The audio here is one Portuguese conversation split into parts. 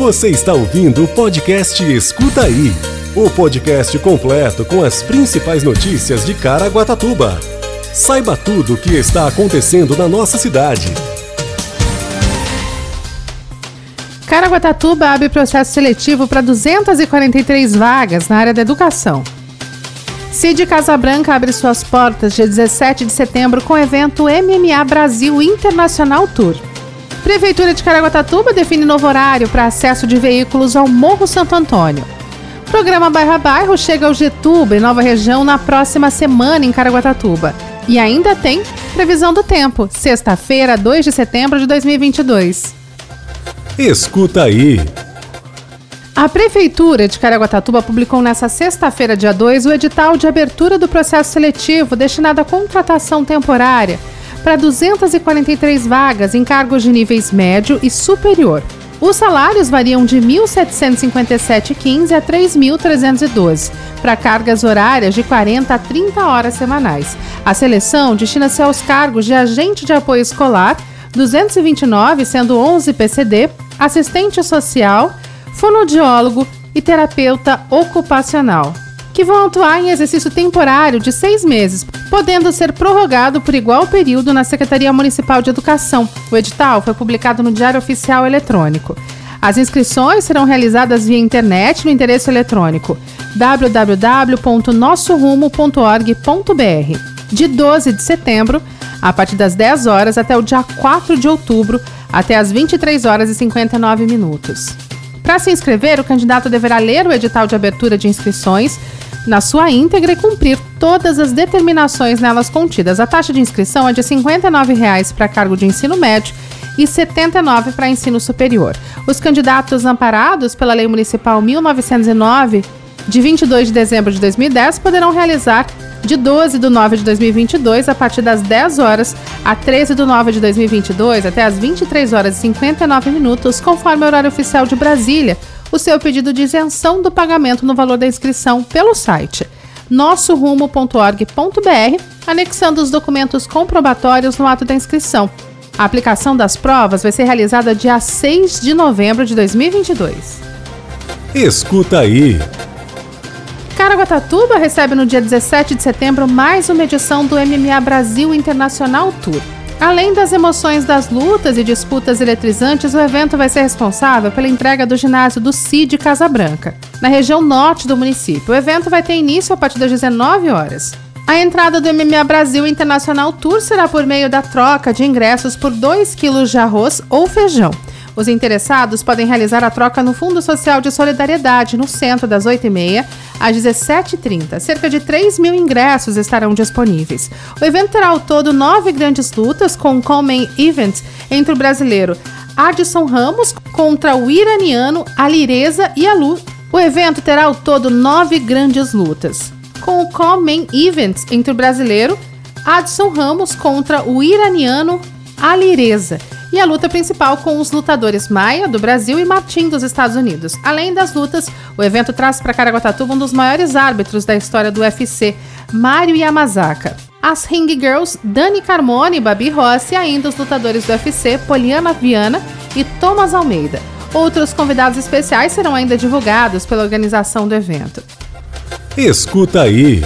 Você está ouvindo o podcast Escuta Aí o podcast completo com as principais notícias de Caraguatatuba. Saiba tudo o que está acontecendo na nossa cidade. Caraguatatuba abre processo seletivo para 243 vagas na área da educação. CID Casabranca abre suas portas dia 17 de setembro com o evento MMA Brasil Internacional Tour. Prefeitura de Caraguatatuba define novo horário para acesso de veículos ao Morro Santo Antônio. Programa Bairro a Bairro chega ao Getuba, em Nova Região, na próxima semana em Caraguatatuba. E ainda tem previsão do tempo, sexta-feira, 2 de setembro de 2022. Escuta aí. A Prefeitura de Caraguatatuba publicou nesta sexta-feira, dia 2, o edital de abertura do processo seletivo destinado à contratação temporária para 243 vagas em cargos de níveis médio e superior. Os salários variam de R$ 1.757,15 a R$ 3.312, para cargas horárias de 40 a 30 horas semanais. A seleção destina-se aos cargos de agente de apoio escolar, 229, sendo 11 PCD, assistente social, fonodiólogo e terapeuta ocupacional que vão atuar em exercício temporário de seis meses, podendo ser prorrogado por igual período na Secretaria Municipal de Educação. O edital foi publicado no Diário Oficial Eletrônico. As inscrições serão realizadas via internet no endereço eletrônico www.nossorumo.org.br de 12 de setembro, a partir das 10 horas até o dia 4 de outubro, até as 23 horas e 59 minutos. Para se inscrever, o candidato deverá ler o edital de abertura de inscrições na sua íntegra e cumprir todas as determinações nelas contidas. A taxa de inscrição é de R$ 59,00 para cargo de ensino médio e R$ 79 para ensino superior. Os candidatos amparados pela Lei Municipal 1909, de 22 de dezembro de 2010, poderão realizar de 12 de 9 de 2022, a partir das 10 horas, a 13 de 9 de 2022, até as 23 horas e 59 minutos, conforme o horário oficial de Brasília, o seu pedido de isenção do pagamento no valor da inscrição pelo site nossorumo.org.br, anexando os documentos comprobatórios no ato da inscrição. A aplicação das provas vai ser realizada dia 6 de novembro de 2022. Escuta aí. Caraguatatuba recebe no dia 17 de setembro mais uma edição do MMA Brasil Internacional Tour. Além das emoções das lutas e disputas eletrizantes, o evento vai ser responsável pela entrega do ginásio do CID Casabranca, na região norte do município. O evento vai ter início a partir das 19 horas. A entrada do MMA Brasil Internacional Tour será por meio da troca de ingressos por 2 quilos de arroz ou feijão. Os interessados podem realizar a troca no Fundo Social de Solidariedade, no centro, das 8h30 às 17h30. Cerca de 3 mil ingressos estarão disponíveis. O evento terá ao todo nove grandes lutas, com o Common Event entre o brasileiro Adson Ramos contra o iraniano Alireza e Alu. O evento terá ao todo nove grandes lutas, com o Common Event entre o brasileiro Adson Ramos contra o iraniano Alireza e a luta principal com os lutadores Maia, do Brasil, e Martin, dos Estados Unidos. Além das lutas, o evento traz para Caraguatatuba um dos maiores árbitros da história do UFC, Mário Yamazaka. As Ring Girls, Dani Carmone, Babi Rossi e ainda os lutadores do UFC, Poliana Viana e Thomas Almeida. Outros convidados especiais serão ainda divulgados pela organização do evento. Escuta aí.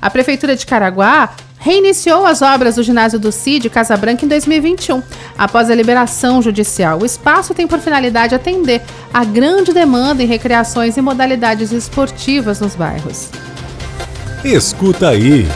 A Prefeitura de Caraguá reiniciou as obras do ginásio do CID Casa Branca em 2021, após a liberação judicial. O espaço tem por finalidade atender a grande demanda em recreações e modalidades esportivas nos bairros. Escuta aí.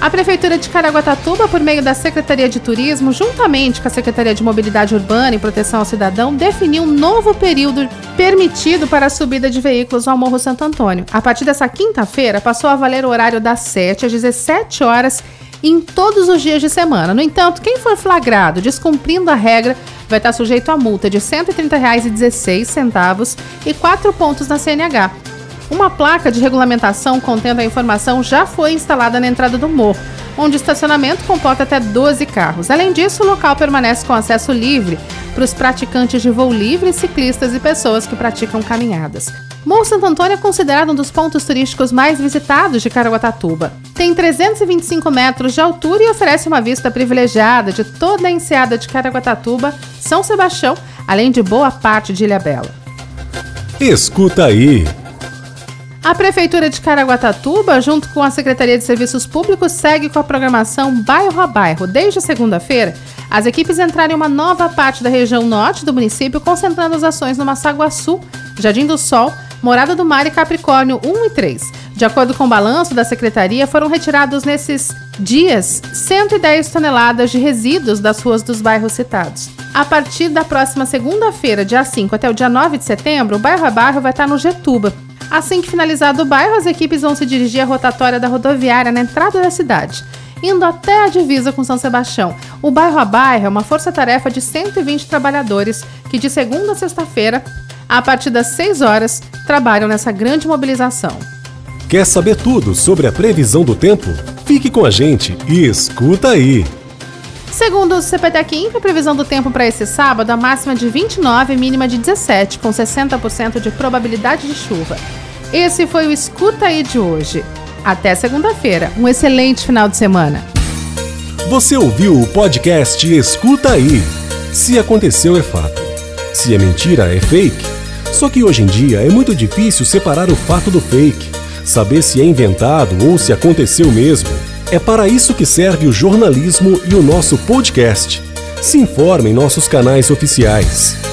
A Prefeitura de Caraguatatuba, por meio da Secretaria de Turismo, juntamente com a Secretaria de Mobilidade Urbana e Proteção ao Cidadão, definiu um novo período permitido para a subida de veículos ao Morro Santo Antônio. A partir dessa quinta-feira, passou a valer o horário das 7 às 17 horas em todos os dias de semana. No entanto, quem for flagrado descumprindo a regra vai estar sujeito a multa de R$ 130,16 e 4 pontos na CNH. Uma placa de regulamentação contendo a informação já foi instalada na entrada do morro, onde o estacionamento comporta até 12 carros. Além disso, o local permanece com acesso livre para os praticantes de voo livre, ciclistas e pessoas que praticam caminhadas. Morro Santo Antônio é considerado um dos pontos turísticos mais visitados de Caraguatatuba. Tem 325 metros de altura e oferece uma vista privilegiada de toda a enseada de Caraguatatuba, São Sebastião, além de boa parte de Ilhabela. Escuta aí! A Prefeitura de Caraguatatuba, junto com a Secretaria de Serviços Públicos, segue com a programação Bairro a Bairro. Desde segunda-feira, as equipes entraram em uma nova parte da região norte do município, concentrando as ações no Massaguaçu, Jardim do Sol, Morada do Mar e Capricórnio 1 e 3. De acordo com o balanço da secretaria, foram retirados nesses dias 110 toneladas de resíduos das ruas dos bairros citados. A partir da próxima segunda-feira, dia 5 até o dia 9 de setembro, o bairro a bairro vai estar no Getuba. Assim que finalizado o bairro, as equipes vão se dirigir à rotatória da rodoviária na entrada da cidade, indo até a divisa com São Sebastião. O bairro a bairro é uma força-tarefa de 120 trabalhadores que, de segunda a sexta-feira, a partir das 6 horas, trabalham nessa grande mobilização. Quer saber tudo sobre a previsão do tempo? Fique com a gente e escuta aí! Segundo o CPTEC a previsão do tempo para esse sábado, a máxima de 29 e mínima de 17, com 60% de probabilidade de chuva. Esse foi o Escuta Aí de hoje. Até segunda-feira. Um excelente final de semana. Você ouviu o podcast Escuta Aí. Se aconteceu, é fato. Se é mentira, é fake. Só que hoje em dia é muito difícil separar o fato do fake, saber se é inventado ou se aconteceu mesmo. É para isso que serve o jornalismo e o nosso podcast. Se informe em nossos canais oficiais.